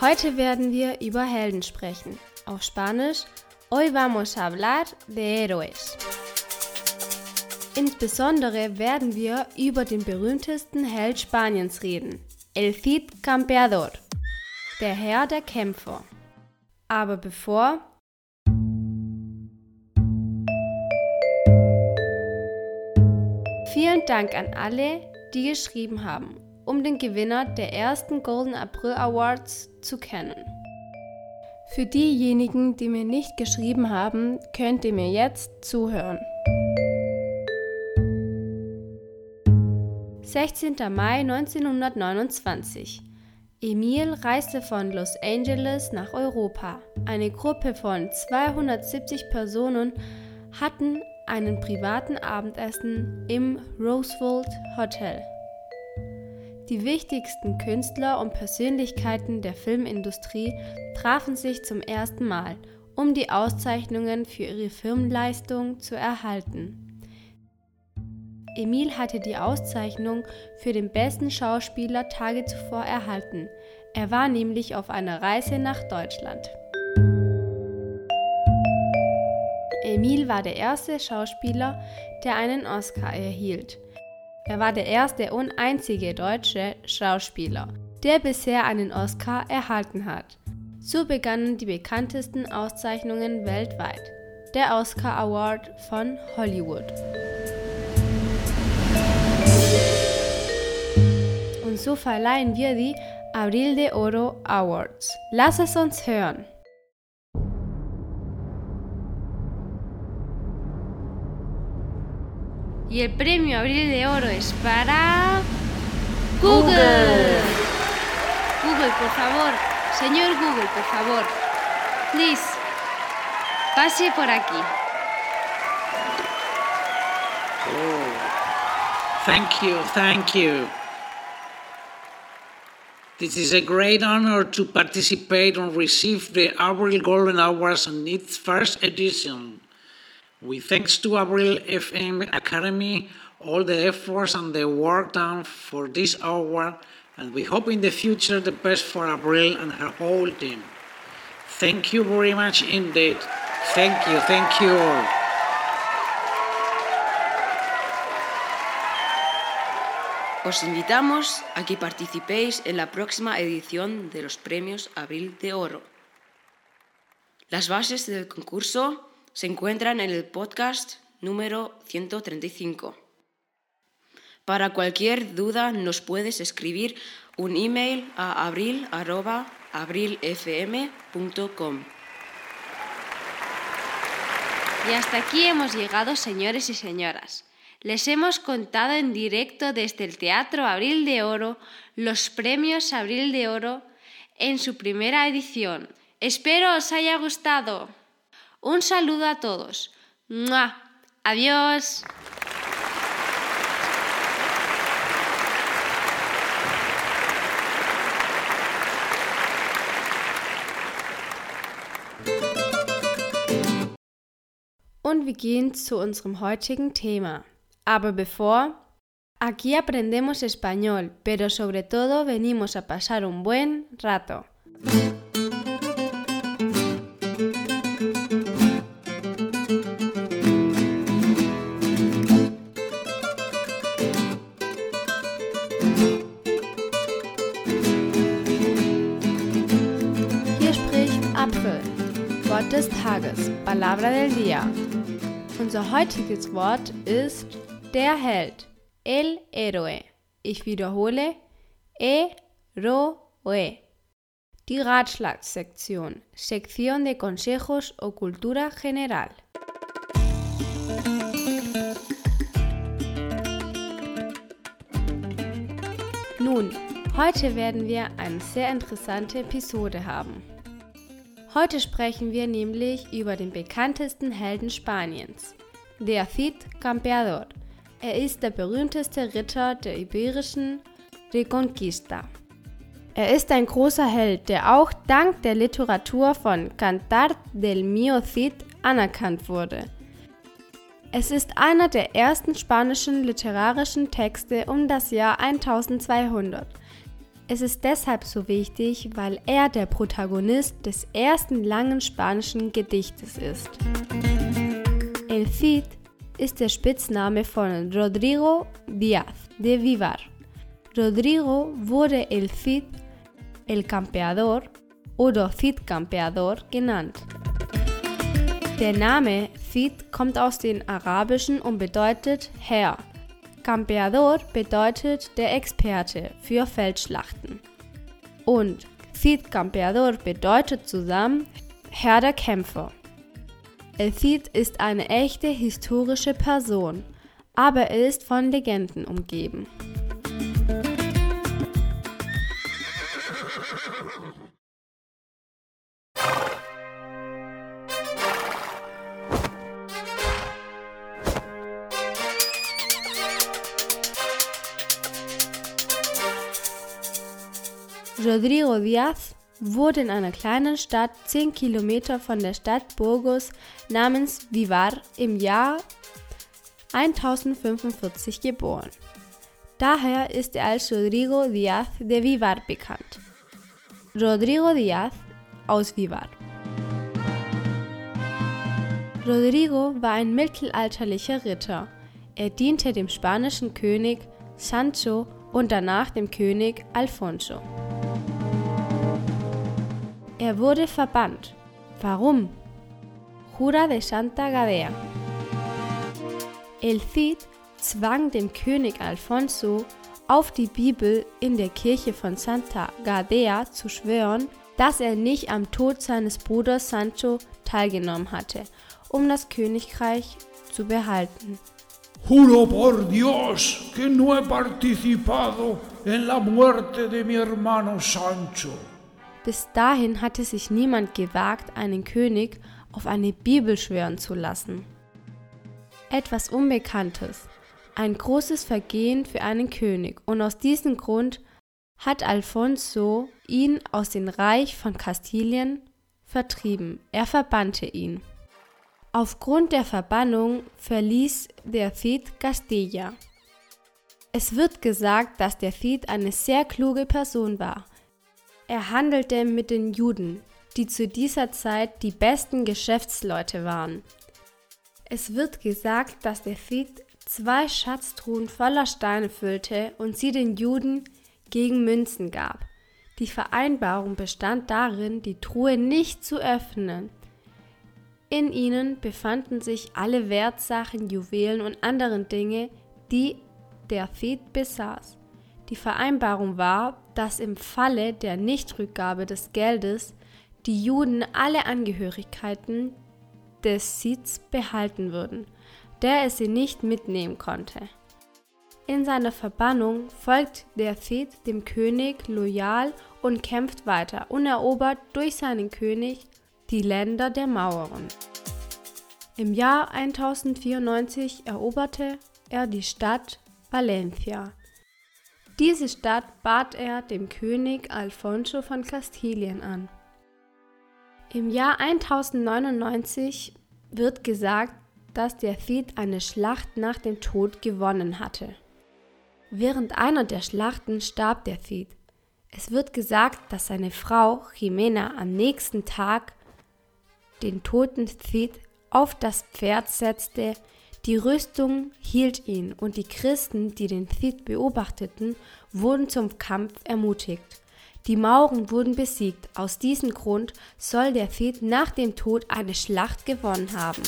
Heute werden wir über Helden sprechen. Auf Spanisch, hoy vamos a hablar de héroes. Insbesondere werden wir über den berühmtesten Held Spaniens reden, El Cid Campeador, der Herr der Kämpfer. Aber bevor Vielen Dank an alle, die geschrieben haben um den Gewinner der ersten Golden April Awards zu kennen. Für diejenigen, die mir nicht geschrieben haben, könnt ihr mir jetzt zuhören. 16. Mai 1929. Emil reiste von Los Angeles nach Europa. Eine Gruppe von 270 Personen hatten einen privaten Abendessen im Roosevelt Hotel. Die wichtigsten Künstler und Persönlichkeiten der Filmindustrie trafen sich zum ersten Mal, um die Auszeichnungen für ihre Filmleistung zu erhalten. Emil hatte die Auszeichnung für den besten Schauspieler Tage zuvor erhalten. Er war nämlich auf einer Reise nach Deutschland. Emil war der erste Schauspieler, der einen Oscar erhielt. Er war der erste und einzige deutsche Schauspieler, der bisher einen Oscar erhalten hat. So begannen die bekanntesten Auszeichnungen weltweit. Der Oscar Award von Hollywood. So verleihen wir die Abril de Oro Awards. Lass es uns. Y el premio Abril de Oro es para Google. Google, por favor. Señor Google, por favor. Please. Pase por aquí. Oh, thank you, thank you. This is a great honor to participate and receive the Avril Golden Awards in its first edition. We thanks to Abril FM Academy all the efforts and the work done for this award, and we hope in the future the best for Abril and her whole team. Thank you very much indeed. Thank you, thank you all. Os invitamos a que participéis en la próxima edición de los premios Abril de Oro. Las bases del concurso se encuentran en el podcast número 135. Para cualquier duda nos puedes escribir un email a abril.abrilfm.com. Y hasta aquí hemos llegado, señores y señoras. Les hemos contado en directo desde el Teatro Abril de Oro los premios Abril de Oro en su primera edición. Espero os haya gustado. Un saludo a todos. Adiós. Und wir gehen zu unserem heutigen. Aber bevor, aquí aprendemos español, pero sobre todo venimos a pasar un buen rato. Wort des Tages, Palabra del Día. Unser heutiges Wort ist der Held, el héroe. Ich wiederhole, héroe. Die Ratschlagssektion, Sección de Consejos o Cultura General. Nun, heute werden wir eine sehr interessante Episode haben. Heute sprechen wir nämlich über den bekanntesten Helden Spaniens, der Cid Campeador. Er ist der berühmteste Ritter der iberischen Reconquista. Er ist ein großer Held, der auch dank der Literatur von Cantar del Mio Cid anerkannt wurde. Es ist einer der ersten spanischen literarischen Texte um das Jahr 1200. Es ist deshalb so wichtig, weil er der Protagonist des ersten langen spanischen Gedichtes ist. El Cid ist der Spitzname von Rodrigo Díaz de Vivar. Rodrigo wurde El Cid, El Campeador oder Cid Campeador genannt. Der Name Cid kommt aus dem Arabischen und bedeutet Herr. Campeador bedeutet der Experte für Feldschlachten. Und Cid Campeador bedeutet zusammen Herr der Kämpfer. El ist eine echte historische Person, aber er ist von Legenden umgeben. Rodrigo Díaz wurde in einer kleinen Stadt 10 Kilometer von der Stadt Burgos namens Vivar im Jahr 1045 geboren. Daher ist er als Rodrigo Díaz de Vivar bekannt. Rodrigo Díaz aus Vivar. Rodrigo war ein mittelalterlicher Ritter. Er diente dem spanischen König Sancho und danach dem König Alfonso. Er wurde verbannt. Warum? Jura de Santa Gadea. El Cid zwang den König Alfonso auf die Bibel in der Kirche von Santa Gadea zu schwören, dass er nicht am Tod seines Bruders Sancho teilgenommen hatte, um das Königreich zu behalten. Juro por Dios que no he participado en la muerte de mi hermano Sancho. Bis dahin hatte sich niemand gewagt, einen König auf eine Bibel schwören zu lassen. Etwas Unbekanntes, ein großes Vergehen für einen König, und aus diesem Grund hat Alfonso ihn aus dem Reich von Kastilien vertrieben. Er verbannte ihn. Aufgrund der Verbannung verließ der Cid Castilla. Es wird gesagt, dass der Cid eine sehr kluge Person war. Er handelte mit den Juden, die zu dieser Zeit die besten Geschäftsleute waren. Es wird gesagt, dass der Cid zwei Schatztruhen voller Steine füllte und sie den Juden gegen Münzen gab. Die Vereinbarung bestand darin, die Truhe nicht zu öffnen. In ihnen befanden sich alle Wertsachen, Juwelen und anderen Dinge, die der Cid besaß. Die Vereinbarung war, dass im Falle der Nichtrückgabe des Geldes die Juden alle Angehörigkeiten des Sids behalten würden, der er sie nicht mitnehmen konnte. In seiner Verbannung folgt der Cid dem König loyal und kämpft weiter und erobert durch seinen König die Länder der Mauren. Im Jahr 1094 eroberte er die Stadt Valencia. Diese Stadt bat er dem König Alfonso von Kastilien an. Im Jahr 1099 wird gesagt, dass der Cid eine Schlacht nach dem Tod gewonnen hatte. Während einer der Schlachten starb der Cid. Es wird gesagt, dass seine Frau Jimena am nächsten Tag den toten Cid auf das Pferd setzte, die Rüstung hielt ihn und die Christen, die den Cid beobachteten, wurden zum Kampf ermutigt. Die Mauren wurden besiegt. Aus diesem Grund soll der Cid nach dem Tod eine Schlacht gewonnen haben.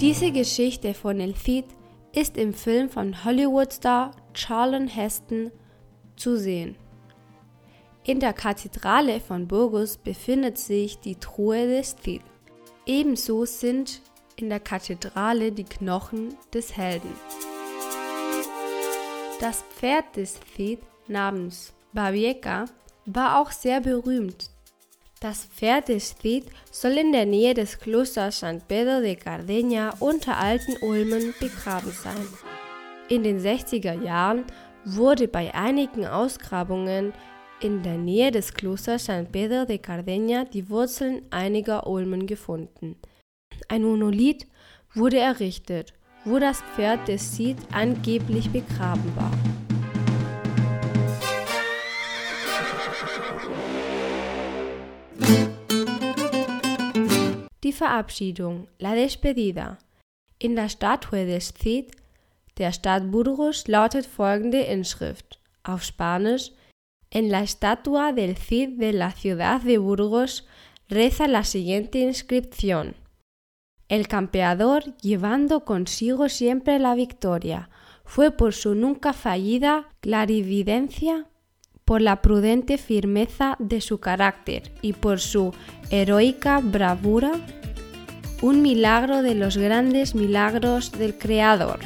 Diese Geschichte von El Cid ist im Film von Hollywood-Star Charlton Heston zu sehen. In der Kathedrale von Burgos befindet sich die Truhe des Cid. Ebenso sind in der Kathedrale die Knochen des Helden. Das Pferd des Cid namens Babieca war auch sehr berühmt. Das Pferd des Cid soll in der Nähe des Klosters San Pedro de Cardeña unter alten Ulmen begraben sein. In den 60er Jahren wurde bei einigen Ausgrabungen in der Nähe des Klosters San Pedro de Cardeña die Wurzeln einiger Ulmen gefunden. Ein Monolith wurde errichtet, wo das Pferd des Cid angeblich begraben war. La despedida. In der Statue des Cid, der Stadt Burgos, lautet folgende Inschrift auf Spanisch: En la estatua del Cid de la ciudad de Burgos reza la siguiente inscripción. El campeador, llevando consigo siempre la victoria, fue por su nunca fallida clarividencia, por la prudente firmeza de su carácter y por su heroica bravura, un milagro de los grandes milagros del Creador.